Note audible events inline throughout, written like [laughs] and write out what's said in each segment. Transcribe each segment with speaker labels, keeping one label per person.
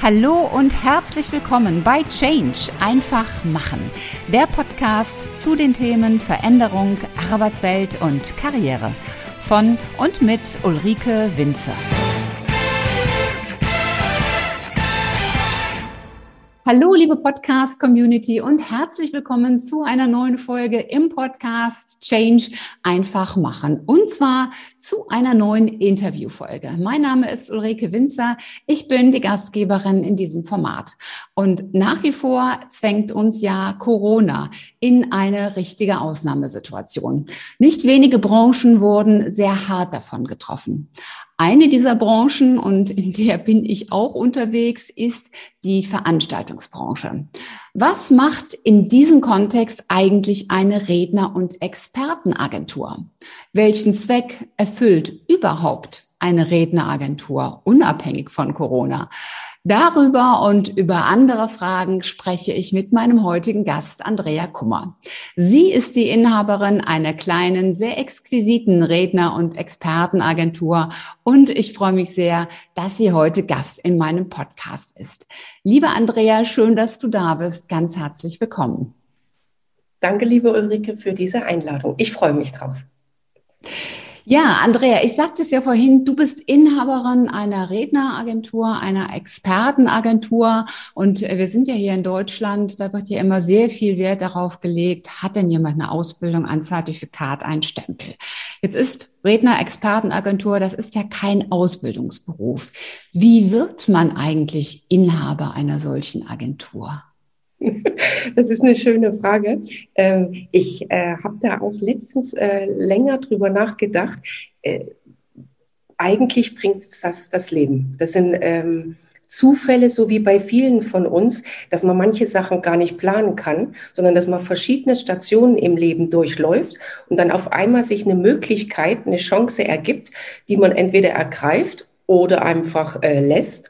Speaker 1: Hallo und herzlich willkommen bei Change einfach machen, der Podcast zu den Themen Veränderung, Arbeitswelt und Karriere von und mit Ulrike Winzer. Hallo, liebe Podcast-Community und herzlich willkommen zu einer neuen Folge im Podcast Change einfach machen. Und zwar zu einer neuen Interviewfolge. Mein Name ist Ulrike Winzer. Ich bin die Gastgeberin in diesem Format. Und nach wie vor zwängt uns ja Corona in eine richtige Ausnahmesituation. Nicht wenige Branchen wurden sehr hart davon getroffen. Eine dieser Branchen, und in der bin ich auch unterwegs, ist die Veranstaltungsbranche. Was macht in diesem Kontext eigentlich eine Redner- und Expertenagentur? Welchen Zweck erfüllt überhaupt eine Redneragentur unabhängig von Corona? Darüber und über andere Fragen spreche ich mit meinem heutigen Gast Andrea Kummer. Sie ist die Inhaberin einer kleinen, sehr exquisiten Redner- und Expertenagentur und ich freue mich sehr, dass sie heute Gast in meinem Podcast ist. Liebe Andrea, schön, dass du da bist. Ganz herzlich willkommen.
Speaker 2: Danke, liebe Ulrike, für diese Einladung. Ich freue mich drauf.
Speaker 1: Ja, Andrea, ich sagte es ja vorhin, du bist Inhaberin einer Redneragentur, einer Expertenagentur und äh, wir sind ja hier in Deutschland, da wird ja immer sehr viel Wert darauf gelegt, hat denn jemand eine Ausbildung, ein Zertifikat, ein Stempel. Jetzt ist Redner-Expertenagentur, das ist ja kein Ausbildungsberuf. Wie wird man eigentlich Inhaber einer solchen Agentur? [laughs]
Speaker 2: Das ist eine schöne Frage. Ähm, ich äh, habe da auch letztens äh, länger drüber nachgedacht. Äh, eigentlich bringt das das Leben. Das sind ähm, Zufälle, so wie bei vielen von uns, dass man manche Sachen gar nicht planen kann, sondern dass man verschiedene Stationen im Leben durchläuft und dann auf einmal sich eine Möglichkeit, eine Chance ergibt, die man entweder ergreift oder einfach lässt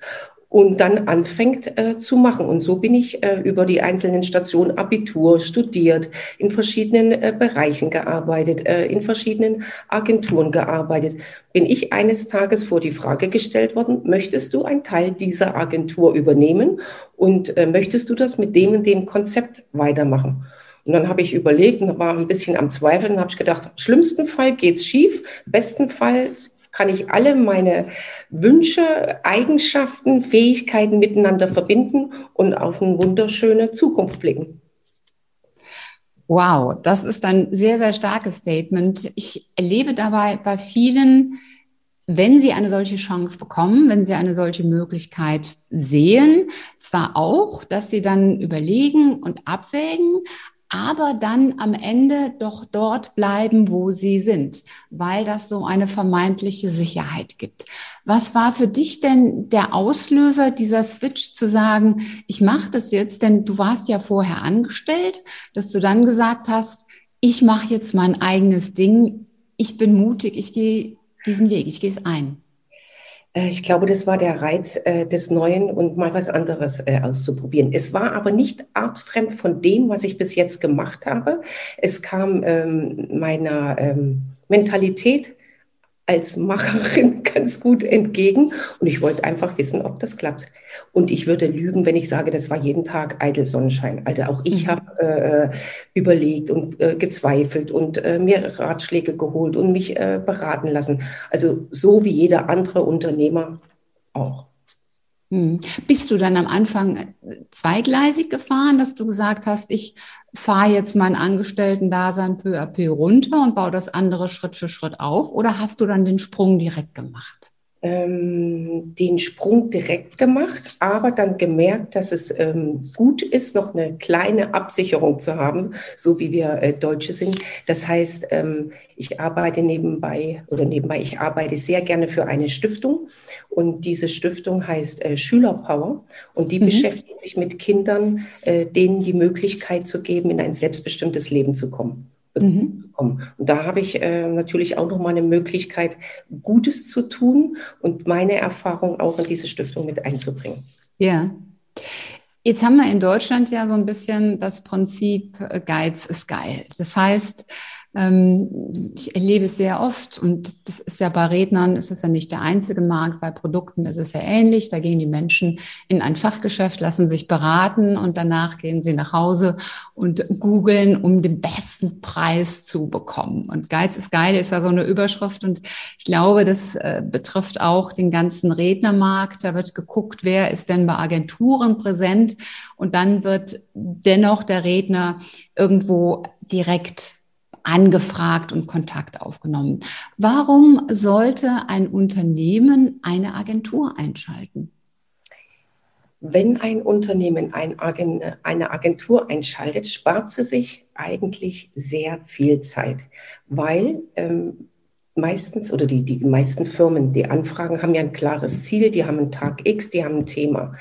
Speaker 2: und dann anfängt äh, zu machen. Und so bin ich äh, über die einzelnen Stationen Abitur studiert, in verschiedenen äh, Bereichen gearbeitet, äh, in verschiedenen Agenturen gearbeitet. Bin ich eines Tages vor die Frage gestellt worden, möchtest du einen Teil dieser Agentur übernehmen und äh, möchtest du das mit dem und dem Konzept weitermachen? Und dann habe ich überlegt und war ein bisschen am Zweifeln und habe ich gedacht, schlimmsten Fall geht's schief, bestenfalls kann ich alle meine Wünsche, Eigenschaften, Fähigkeiten miteinander verbinden und auf eine wunderschöne Zukunft blicken.
Speaker 1: Wow, das ist ein sehr, sehr starkes Statement. Ich erlebe dabei bei vielen, wenn sie eine solche Chance bekommen, wenn sie eine solche Möglichkeit sehen, zwar auch, dass sie dann überlegen und abwägen, aber dann am Ende doch dort bleiben, wo sie sind, weil das so eine vermeintliche Sicherheit gibt. Was war für dich denn der Auslöser dieser Switch zu sagen, ich mache das jetzt, denn du warst ja vorher angestellt, dass du dann gesagt hast, ich mache jetzt mein eigenes Ding, ich bin mutig, ich gehe diesen Weg, ich gehe es ein.
Speaker 2: Äh, ich glaube, das war der Reiz äh, des Neuen und mal was anderes äh, auszuprobieren. Es war aber nicht artfremd von dem, was ich bis jetzt gemacht habe. Es kam ähm, meiner ähm, Mentalität als Macherin [laughs] ganz gut entgegen und ich wollte einfach wissen, ob das klappt. Und ich würde lügen, wenn ich sage, das war jeden Tag eitel Sonnenschein. Also auch ich mhm. habe äh, überlegt und äh, gezweifelt und äh, mir Ratschläge geholt und mich äh, beraten lassen. Also so wie jeder andere Unternehmer auch.
Speaker 1: Hm. Bist du dann am Anfang zweigleisig gefahren, dass du gesagt hast, ich fahre jetzt mein Angestellten-Dasein peu à peu runter und baue das andere Schritt für Schritt auf? Oder hast du dann den Sprung direkt gemacht?
Speaker 2: Ähm, den Sprung direkt gemacht, aber dann gemerkt, dass es ähm, gut ist, noch eine kleine Absicherung zu haben, so wie wir äh, Deutsche sind. Das heißt, ähm, ich arbeite nebenbei oder nebenbei, ich arbeite sehr gerne für eine Stiftung und diese Stiftung heißt äh, Schülerpower und die mhm. beschäftigt sich mit Kindern, äh, denen die Möglichkeit zu geben, in ein selbstbestimmtes Leben zu kommen mhm. Und da habe ich äh, natürlich auch nochmal eine Möglichkeit, Gutes zu tun und meine Erfahrung auch in diese Stiftung mit einzubringen.
Speaker 1: Ja. Jetzt haben wir in Deutschland ja so ein bisschen das Prinzip äh, Geiz ist geil. Das heißt, Ähm, ich erlebe es sehr oft und das ist ja bei Rednern, ist es ja nicht der einzige Markt, bei Produkten ist es ja ähnlich. Da gehen die Menschen in ein Fachgeschäft, lassen sich beraten und danach gehen sie nach Hause und googeln, um den besten Preis zu bekommen. Und Geiz ist geil ist ja so eine Überschrift und ich glaube, das äh, betrifft auch den ganzen Rednermarkt. Da wird geguckt, wer ist denn bei Agenturen präsent und dann wird dennoch der Redner irgendwo direkt angefragt und Kontakt aufgenommen. Warum sollte ein Unternehmen eine Agentur einschalten?
Speaker 2: Wenn ein Unternehmen eine Agentur einschaltet, spart sie sich eigentlich sehr viel Zeit, weil ähm, meistens oder die, die meisten Firmen, die Anfragen haben ja ein klares Ziel, die haben einen Tag X, die haben ein Thema.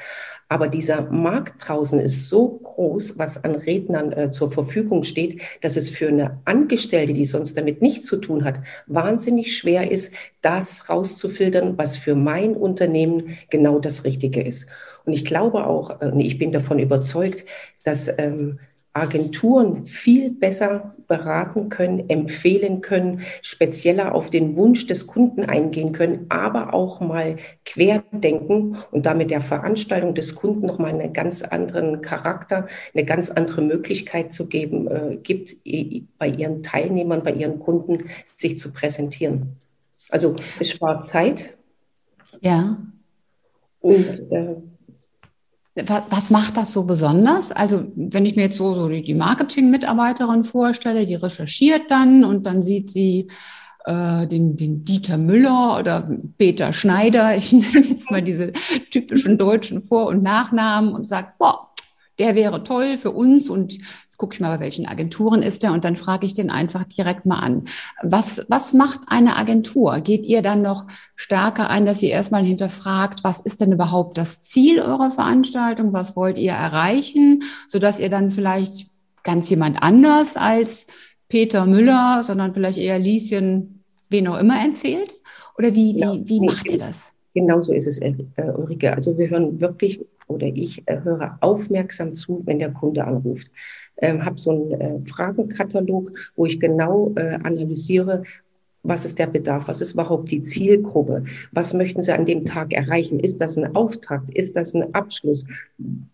Speaker 2: Aber dieser Markt draußen ist so groß, was an Rednern äh, zur Verfügung steht, dass es für eine Angestellte, die sonst damit nichts zu tun hat, wahnsinnig schwer ist, das rauszufiltern, was für mein Unternehmen genau das Richtige ist. Und ich glaube auch, äh, ich bin davon überzeugt, dass ähm, Agenturen viel besser beraten können, empfehlen können, spezieller auf den Wunsch des Kunden eingehen können, aber auch mal querdenken und damit der Veranstaltung des Kunden nochmal einen ganz anderen Charakter, eine ganz andere Möglichkeit zu geben, äh, gibt, bei ihren Teilnehmern, bei ihren Kunden sich zu präsentieren. Also es spart Zeit.
Speaker 1: Ja. Und äh, was macht das so besonders? Also wenn ich mir jetzt so, so die Marketing-Mitarbeiterin vorstelle, die recherchiert dann und dann sieht sie äh, den, den Dieter Müller oder Peter Schneider, [laughs] ich nenne jetzt mal diese typischen deutschen Vor- und Nachnamen und sagt, boah, der wäre toll für uns und gucke ich mal, bei welchen Agenturen ist er und dann frage ich den einfach direkt mal an. Was, was macht eine Agentur? Geht ihr dann noch stärker ein, dass ihr erstmal hinterfragt, was ist denn überhaupt das Ziel eurer Veranstaltung? Was wollt ihr erreichen? Sodass ihr dann vielleicht ganz jemand anders als Peter Müller, sondern vielleicht eher Lieschen, wen auch immer empfehlt? Oder wie, wie, wie macht ihr das?
Speaker 2: Genau so ist es, äh, Ulrike. Also wir hören wirklich oder ich äh, höre aufmerksam zu, wenn der Kunde anruft äh, habe so einen äh, Fragenkatalog, wo ich genau äh, analysiere, was ist der Bedarf? Was ist überhaupt die Zielgruppe? Was möchten Sie an dem Tag erreichen? Ist das ein Auftakt? Ist das ein Abschluss?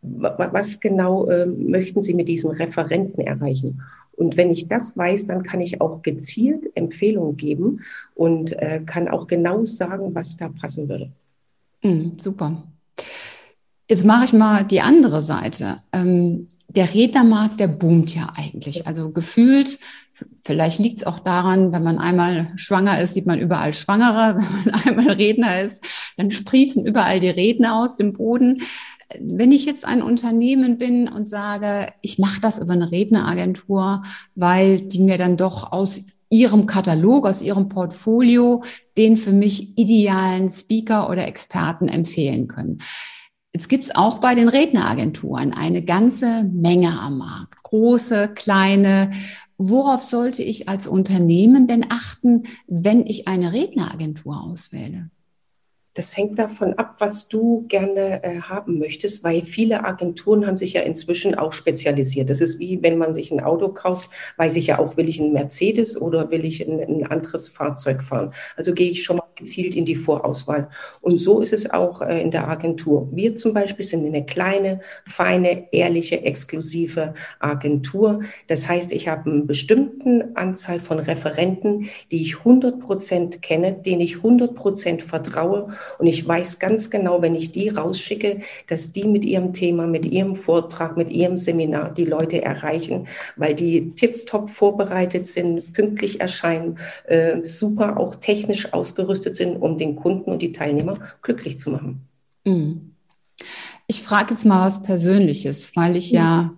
Speaker 2: Was genau äh, möchten Sie mit diesen Referenten erreichen? Und wenn ich das weiß, dann kann ich auch gezielt Empfehlungen geben und äh, kann auch genau sagen, was da passen würde.
Speaker 1: Mm, super. Jetzt mache ich mal die andere Seite. Ähm, der Rednermarkt, der boomt ja eigentlich. Also gefühlt, vielleicht liegt es auch daran, wenn man einmal schwanger ist, sieht man überall Schwangere. [laughs] Wenn man einmal Redner ist, dann sprießen überall die Redner aus dem Boden. Wenn ich jetzt ein Unternehmen bin und sage, ich mache das über eine Redneragentur, weil die mir dann doch aus ihrem Katalog, aus ihrem Portfolio den für mich idealen Speaker oder Experten empfehlen können. Jetzt gibt es auch bei den Redneragenturen eine ganze Menge am Markt. Große, kleine. Worauf sollte ich als Unternehmen denn achten, wenn ich eine Redneragentur auswähle?
Speaker 2: Das hängt davon ab, was du gerne äh, haben möchtest, weil viele Agenturen haben sich ja inzwischen auch spezialisiert. Das ist wie, wenn man sich ein Auto kauft, weiß ich ja auch, will ich einen Mercedes oder will ich ein, ein anderes Fahrzeug fahren. Also gehe ich schon mal gezielt in die Vorauswahl. Und so ist es auch äh, in der Agentur. Wir zum Beispiel sind eine kleine, feine, ehrliche, exklusive Agentur. Das heißt, ich habe eine bestimmte Anzahl von Referenten, die ich 100 Prozent kenne, denen ich 100 Prozent vertraue. Und ich weiß ganz genau, wenn ich die rausschicke, dass die mit ihrem Thema, mit ihrem Vortrag, mit ihrem Seminar die Leute erreichen, weil die tiptop vorbereitet sind, pünktlich erscheinen, äh, super auch technisch ausgerüstet ausgerüstet sind, um den Kunden und die Teilnehmer glücklich zu machen.
Speaker 1: Mhm. Ich frage jetzt mal was Persönliches, weil ich ja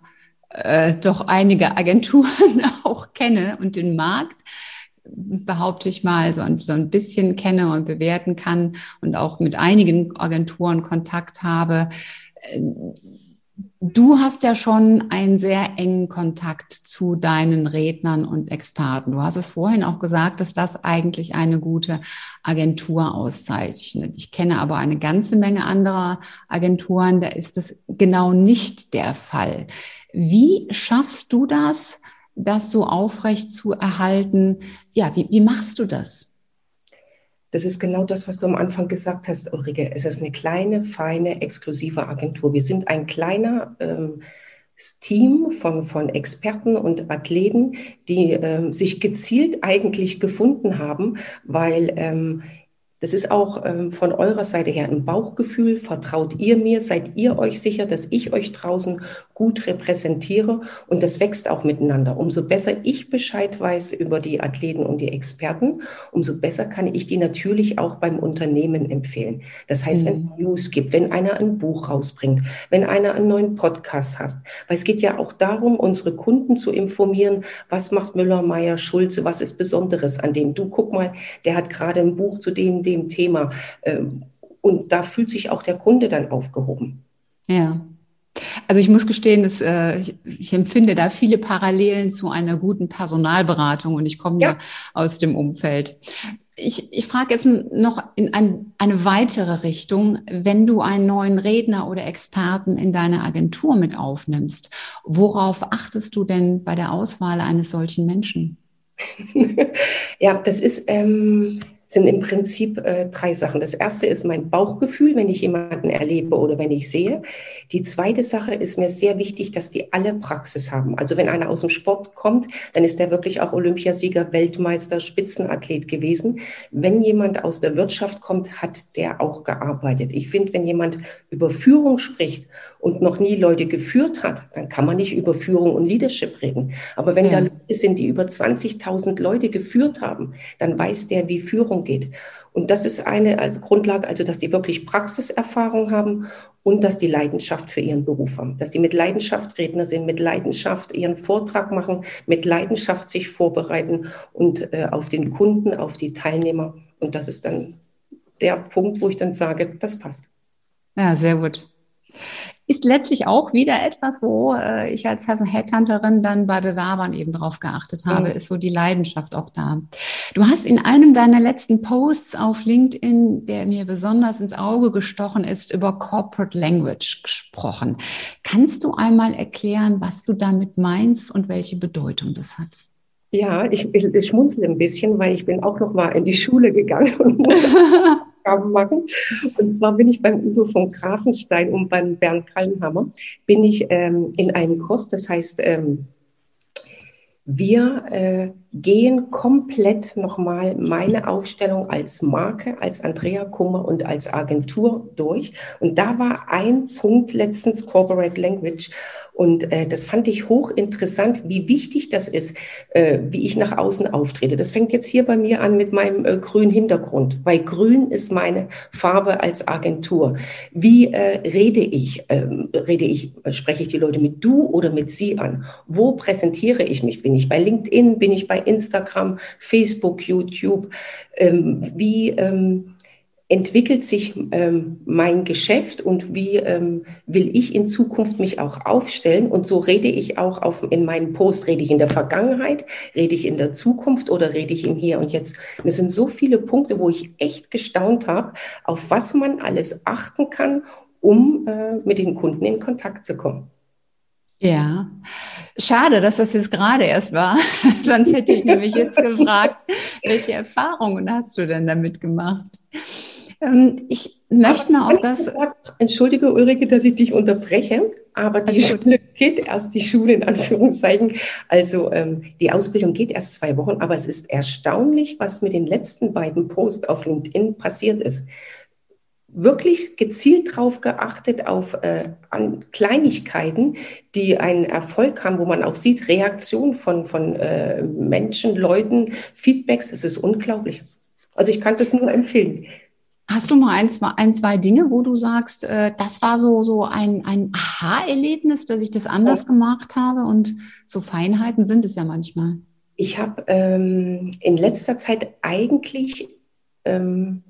Speaker 1: äh, doch einige Agenturen [laughs] auch kenne und den Markt behaupte ich mal, so ein, so ein bisschen kenne und bewerten kann und auch mit einigen Agenturen Kontakt habe. Äh, Du hast ja schon einen sehr engen Kontakt zu deinen Rednern und Experten. Du hast es vorhin auch gesagt, dass das eigentlich eine gute Agentur auszeichnet. Ich kenne aber eine ganze Menge anderer Agenturen, da ist das genau nicht der Fall. Wie schaffst du das, das so aufrecht zu erhalten. Ja, wie, wie machst du das?
Speaker 2: Das ist genau das, was du am Anfang gesagt hast, Ulrike. Es ist eine kleine, feine, exklusive Agentur. Wir sind ein kleiner ähm, Team von, von Experten und Athleten, die ähm, sich gezielt eigentlich gefunden haben, weil ähm, das ist auch ähm, von eurer Seite her ein Bauchgefühl. Vertraut ihr mir? Seid ihr euch sicher, dass ich euch draußen gut repräsentiere? Und das wächst auch miteinander. Umso besser ich Bescheid weiß über die Athleten und die Experten, umso besser kann ich die natürlich auch beim Unternehmen empfehlen. Das heißt, mhm. wenn es News gibt, wenn einer ein Buch rausbringt, wenn einer einen neuen Podcast hat. Weil es geht ja auch darum, unsere Kunden zu informieren, was macht Müller, Meyer, Schulze, was ist Besonderes an dem. Du guck mal, der hat gerade ein Buch zu dem, dem Thema. Ähm, und da fühlt sich auch der Kunde dann aufgehoben.
Speaker 1: Ja. Also ich muss gestehen, dass, äh, ich, ich, empfinde da viele Parallelen zu einer guten Personalberatung und ich komme ja, ja aus dem Umfeld. Ich, ich frage jetzt noch in ein, eine weitere Richtung. Wenn du einen neuen Redner oder Experten in deine Agentur mit aufnimmst, worauf achtest du denn bei der Auswahl eines solchen Menschen? [laughs]
Speaker 2: ja, das ist, ähm, sind im Prinzip äh, drei Sachen. Das erste ist mein Bauchgefühl, wenn ich jemanden erlebe oder wenn ich sehe. Die zweite Sache ist mir sehr wichtig, dass die alle Praxis haben. Also wenn einer aus dem Sport kommt, dann ist der wirklich auch Olympiasieger, Weltmeister, Spitzenathlet gewesen. Wenn jemand aus der Wirtschaft kommt, hat der auch gearbeitet. Ich finde, wenn jemand über Führung spricht und noch nie Leute geführt hat, dann kann man nicht über Führung und Leadership reden. Aber wenn ja. da Leute sind, die über 20.000 Leute geführt haben, dann weiß der, wie Führung geht. Und das ist eine als Grundlage, also dass die wirklich Praxiserfahrung haben und dass die Leidenschaft für ihren Beruf haben, dass die mit Leidenschaft Redner sind, mit Leidenschaft ihren Vortrag machen, mit Leidenschaft sich vorbereiten und äh, auf den Kunden, auf die Teilnehmer. Und das ist dann der Punkt, wo ich dann sage, das passt.
Speaker 1: Ja, sehr gut ist letztlich auch wieder etwas, wo äh, ich als Headhunterin dann bei Bewerbern eben drauf geachtet habe, mhm. ist so die Leidenschaft auch da. Du hast in einem deiner letzten Posts auf LinkedIn, der mir besonders ins Auge gestochen ist, über Corporate Language gesprochen. Kannst du einmal erklären, was du damit meinst und welche Bedeutung das hat?
Speaker 2: Ja, ich, ich, ich schmunzle ein bisschen, weil ich bin auch noch mal in die Schule gegangen und [laughs] muss Aufgaben machen. Und zwar bin ich beim Uwe von Grafenstein und beim Bernd Kallenhammer, bin ich ähm, in einem Kurs, das heißt, ähm, wir äh, gehen komplett nochmal meine Aufstellung als Marke, als Andrea Kummer und als Agentur durch. Und da war ein Punkt letztens Corporate Language. Und äh, das fand ich hochinteressant, wie wichtig das ist, äh, wie ich nach außen auftrete. Das fängt jetzt hier bei mir an mit meinem äh, grünen Hintergrund, weil grün ist meine Farbe als Agentur. Wie äh, rede ich? Ähm, rede ich, äh, spreche ich die Leute mit du oder mit sie an? Wo präsentiere ich mich? Bin ich bei LinkedIn? Bin ich bei Instagram, Facebook, YouTube? Ähm, wie ähm, entwickelt sich ähm, mein Geschäft und wie ähm, will ich in Zukunft mich auch aufstellen? Und so rede ich auch auf, in meinem Post, rede ich in der Vergangenheit, rede ich in der Zukunft oder rede ich im Hier und Jetzt? Und es sind so viele Punkte, wo ich echt gestaunt habe, auf was man alles achten kann, um äh, mit den Kunden in Kontakt zu kommen.
Speaker 1: Ja, schade, dass das jetzt gerade erst war. [laughs] Sonst hätte ich nämlich jetzt gefragt, welche Erfahrungen hast du denn damit gemacht?
Speaker 2: Ähm, ich möchte mal auf das. Entschuldige, Ulrike, dass ich dich unterbreche, aber die Schule geht erst, die Schule in Anführungszeichen. Also ähm, die Ausbildung geht erst zwei Wochen, aber es ist erstaunlich, was mit den letzten beiden Posts auf LinkedIn passiert ist. Wirklich gezielt darauf geachtet, auf äh, an Kleinigkeiten, die einen Erfolg haben, wo man auch sieht, Reaktion von, von äh, Menschen, Leuten, Feedbacks, es ist unglaublich. Also ich kann das nur empfehlen.
Speaker 1: Hast du mal ein, zwei, ein, zwei Dinge, wo du sagst, äh, das war so, so ein, ein Aha-Erlebnis, dass ich das anders ja. gemacht habe? Und so Feinheiten sind es ja manchmal.
Speaker 2: Ich habe ähm, in letzter Zeit eigentlich ähm,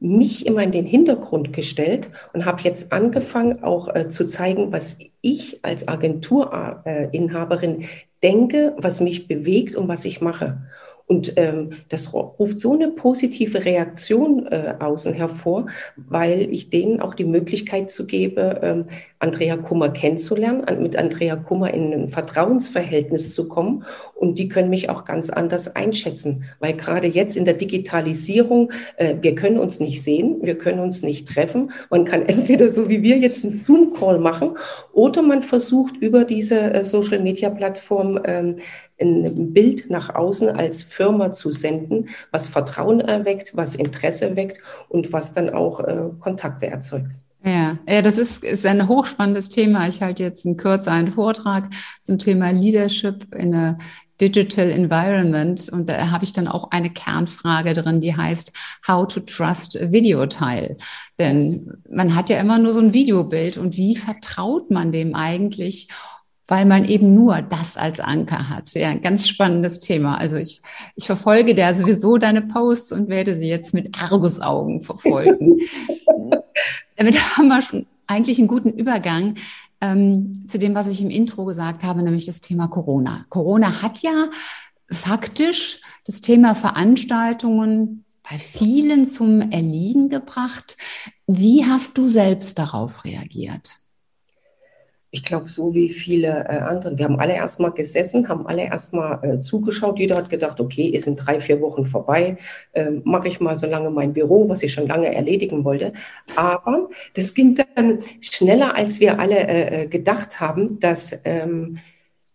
Speaker 2: mich immer in den Hintergrund gestellt und habe jetzt angefangen, auch äh, zu zeigen, was ich als Agenturinhaberin denke, was mich bewegt und was ich mache. Und ähm, das ruft so eine positive Reaktion äh, außen hervor, weil ich denen auch die Möglichkeit zu gebe, ähm, Andrea Kummer kennenzulernen, mit Andrea Kummer in ein Vertrauensverhältnis zu kommen. Und die können mich auch ganz anders einschätzen, weil gerade jetzt in der Digitalisierung, äh, wir können uns nicht sehen, wir können uns nicht treffen. Man kann [laughs] entweder so wie wir jetzt einen Zoom-Call machen oder man versucht über diese äh, Social-Media-Plattform ähm, ein Bild nach außen als Firma zu senden, was Vertrauen erweckt, was Interesse weckt und was dann auch äh, Kontakte erzeugt.
Speaker 1: Ja, ja, das ist, ist ein hochspannendes Thema. Ich halte jetzt in Kürze einen Vortrag zum Thema Leadership in a Digital Environment und da habe ich dann auch eine Kernfrage drin, die heißt How to Trust Video Teil. Denn man hat ja immer nur so ein Videobild und wie vertraut man dem eigentlich? Weil man eben nur das als Anker hat. Ja, ein ganz spannendes Thema. Also ich, ich verfolge da sowieso deine Posts und werde sie jetzt mit Argusaugen verfolgen. [laughs] Damit haben wir schon eigentlich einen guten Übergang ähm, zu dem, was ich im Intro gesagt habe, nämlich das Thema Corona. Corona hat ja faktisch das Thema Veranstaltungen bei vielen zum Erliegen gebracht. Wie hast du selbst darauf reagiert?
Speaker 2: Ich glaube, so wie viele äh, andere. Wir haben alle erstmal gesessen, haben alle erstmal äh, zugeschaut. Jeder hat gedacht, okay, es sind drei, vier Wochen vorbei, äh, mache ich mal so lange mein Büro, was ich schon lange erledigen wollte. Aber das ging dann schneller, als wir alle äh, äh, gedacht haben, dass ähm,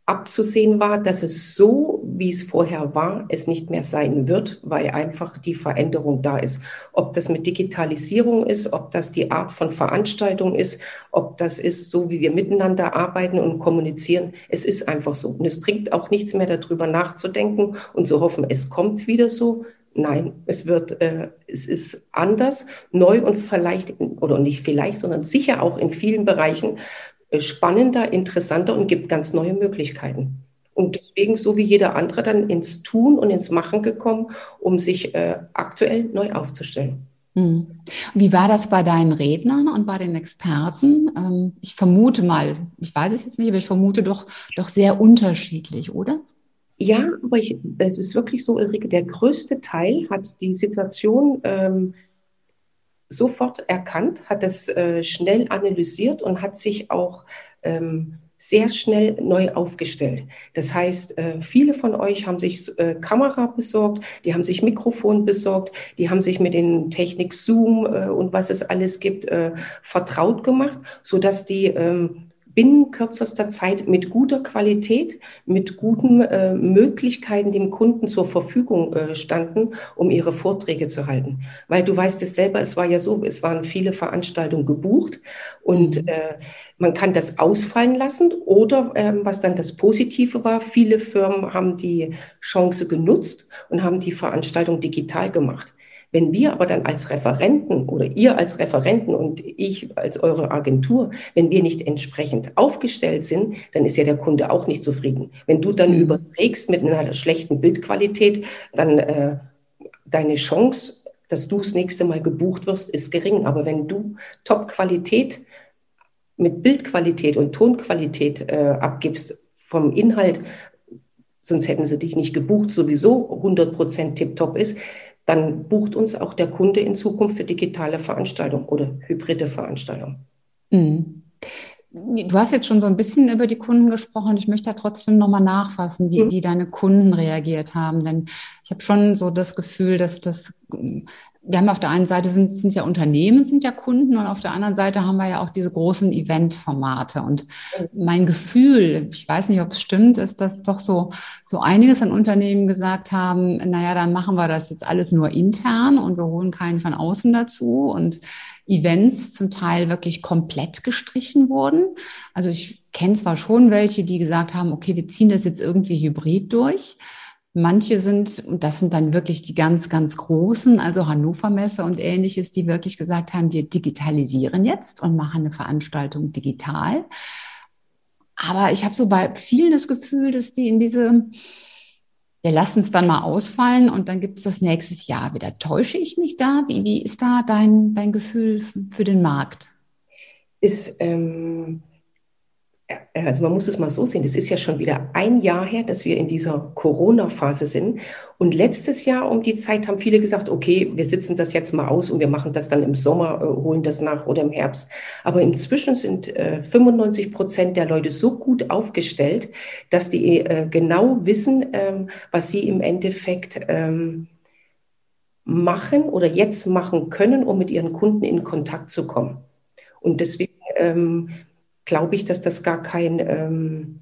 Speaker 2: abzusehen war, dass es so, wie es vorher war, es nicht mehr sein wird, weil einfach die Veränderung da ist. Ob das mit Digitalisierung ist, ob das die Art von Veranstaltung ist, ob das ist, so wie wir miteinander arbeiten und kommunizieren. Es ist einfach so. Und es bringt auch nichts mehr darüber nachzudenken und zu hoffen, es kommt wieder so. Nein, es wird, äh, es ist anders, neu und vielleicht, oder nicht vielleicht, sondern sicher auch in vielen Bereichen spannender, interessanter und gibt ganz neue Möglichkeiten. Und deswegen, so wie jeder andere, dann ins Tun und ins Machen gekommen, um sich äh, aktuell neu aufzustellen.
Speaker 1: Hm. Wie war das bei deinen Rednern und bei den Experten? Ähm, ich vermute mal, ich weiß es jetzt nicht, aber ich vermute doch, doch sehr unterschiedlich, oder?
Speaker 2: Ja, aber ich, es ist wirklich so, Ulrike, der größte Teil hat die Situation ähm, sofort erkannt, hat es äh, schnell analysiert und hat sich auch ähm, sehr schnell neu aufgestellt. Das heißt, äh, viele von euch haben sich äh, Kamera besorgt, die haben sich Mikrofon besorgt, die haben sich mit den Technik Zoom äh, und was es alles gibt vertraut gemacht, so dass die ähm, binnen kürzester Zeit mit guter Qualität, mit guten äh, Möglichkeiten dem Kunden zur Verfügung äh, standen, um ihre Vorträge zu halten. Weil du weißt es selber, es war ja so, es waren viele Veranstaltungen gebucht und mhm. äh, man kann das ausfallen lassen oder ähm, was dann das Positive war, viele Firmen haben die Chance genutzt und haben die Veranstaltung digital gemacht. Wenn wir aber dann als Referenten oder ihr als Referenten und ich als eure Agentur, wenn wir nicht entsprechend aufgestellt sind, dann ist ja der Kunde auch nicht zufrieden. Wenn du dann mhm. überträgst mit einer schlechten Bildqualität, dann äh, deine Chance, dass du das nächste Mal gebucht wirst, ist gering. Aber wenn du Top-Qualität mit Bildqualität und Tonqualität äh, abgibst vom Inhalt, sonst hätten sie dich nicht gebucht, sowieso 100% tiptop ist, dann bucht uns auch der Kunde in Zukunft für digitale Veranstaltungen oder hybride Veranstaltungen.
Speaker 1: Mhm. Du hast jetzt schon so ein bisschen über die Kunden gesprochen. Ich möchte da trotzdem nochmal nachfassen, wie, mhm. wie deine Kunden reagiert haben. Denn ich habe schon so das Gefühl, dass das wir haben auf der einen Seite sind es ja Unternehmen, sind ja Kunden und auf der anderen Seite haben wir ja auch diese großen Eventformate. Und mein Gefühl, ich weiß nicht, ob es stimmt, ist, dass doch so, so einiges an Unternehmen gesagt haben, naja, dann machen wir das jetzt alles nur intern und wir holen keinen von außen dazu und Events zum Teil wirklich komplett gestrichen wurden. Also ich kenne zwar schon welche, die gesagt haben, okay, wir ziehen das jetzt irgendwie hybrid durch. Manche sind, und das sind dann wirklich die ganz, ganz großen, also Hannover Messe und ähnliches, die wirklich gesagt haben, wir digitalisieren jetzt und machen eine Veranstaltung digital. Aber ich habe so bei vielen das Gefühl, dass die in diese, wir lassen es dann mal ausfallen und dann gibt es das nächstes Jahr wieder. Täusche ich mich da? Wie, wie ist da dein, dein Gefühl für den Markt?
Speaker 2: Ist, ähm, äh, also man muss es mal so sehen, es ist ja schon wieder ein Jahr her, dass wir in dieser Corona-Phase sind. Und letztes Jahr um die Zeit haben viele gesagt, okay, wir sitzen das jetzt mal aus und wir machen das dann im Sommer, äh, holen das nach oder im Herbst. Aber inzwischen sind äh, 95 Prozent der Leute so gut aufgestellt, dass die äh, genau wissen, ähm, was sie im Endeffekt ähm, machen oder jetzt machen können, um mit ihren Kunden in Kontakt zu kommen. Und deswegen ähm, glaube ich, dass das gar kein, ähm,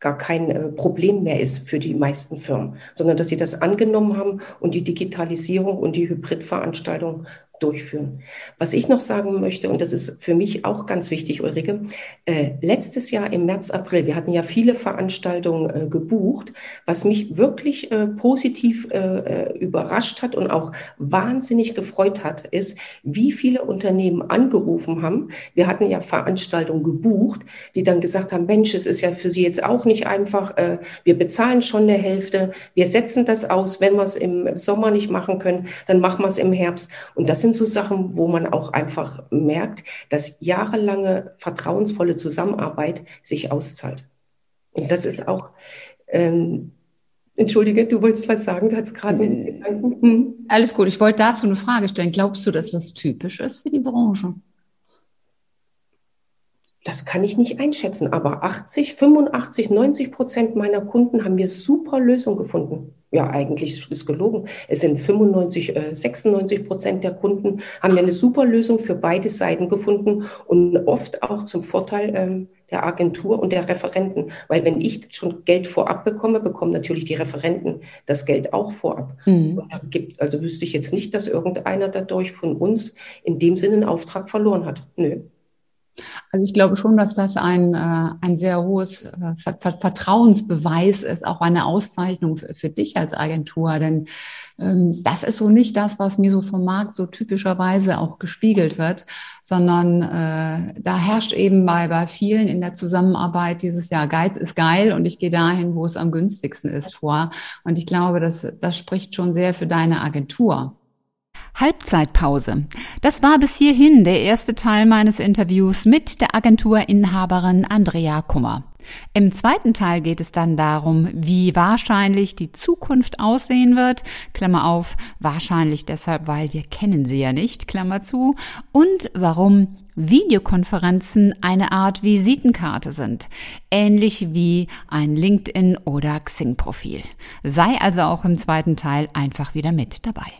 Speaker 2: gar kein äh, Problem mehr ist für die meisten Firmen, sondern dass sie das angenommen haben und die Digitalisierung und die Hybridveranstaltung durchführen. Was ich noch sagen möchte, und das ist für mich auch ganz wichtig, Ulrike, äh, letztes Jahr im März, April, wir hatten ja viele Veranstaltungen äh, gebucht, was mich wirklich äh, positiv äh, äh, überrascht hat und auch wahnsinnig gefreut hat, ist, wie viele Unternehmen angerufen haben. Wir hatten ja Veranstaltungen gebucht, die dann gesagt haben, Mensch, es ist ja für Sie jetzt auch nicht einfach, äh, wir bezahlen schon eine Hälfte, wir setzen das aus, wenn wir es im Sommer nicht machen können, dann machen wir es im Herbst. Und das sind so Sachen, wo man auch einfach merkt, dass jahrelange vertrauensvolle Zusammenarbeit sich auszahlt. Und das ist auch, ähm, Entschuldige, du wolltest was sagen, du hast gerade einen
Speaker 1: äh, Gedanken. Hm. Alles gut, ich wollte dazu eine Frage stellen. Glaubst du, dass das typisch ist für die Branche?
Speaker 2: Das kann ich nicht einschätzen, aber 80, 85, 90 Prozent meiner Kunden haben wir super Lösungen gefunden. Ja, eigentlich ist gelogen. Es sind 95, 96 äh, Prozent der Kunden haben wir eine super Lösung für beide Seiten gefunden und oft auch zum Vorteil ähm, der Agentur und der Referenten. Weil wenn ich schon Geld vorab bekomme, bekommen natürlich die Referenten das Geld auch vorab. Mhm. Gibt, also wüsste ich jetzt nicht, dass irgendeiner dadurch von uns in dem Sinne einen Auftrag verloren hat. Nö.
Speaker 1: Also ich glaube schon, dass das ein, äh, ein sehr hohes äh, Vertrauensbeweis ist, auch eine Auszeichnung für, dich als Agentur. Denn ähm, das ist so nicht das, was mir so vom Markt so typischerweise auch gespiegelt wird, sondern äh, da herrscht eben bei, bei vielen in der Zusammenarbeit dieses Jahr Geiz ist geil und ich gehe dahin, wo es am günstigsten ist vor. Und ich glaube, das, das spricht schon sehr für deine Agentur. Halbzeitpause. Das war bis hierhin der erste Teil meines Interviews mit der Agenturinhaberin Andrea Kummer. Im zweiten Teil geht es dann darum, wie wahrscheinlich die Zukunft aussehen wird, Klammer auf, wahrscheinlich deshalb, weil wir kennen sie ja nicht, Klammer zu, und warum Videokonferenzen eine Art Visitenkarte sind, ähnlich wie ein LinkedIn oder Xing-Profil. Sei also auch im zweiten Teil einfach wieder mit dabei.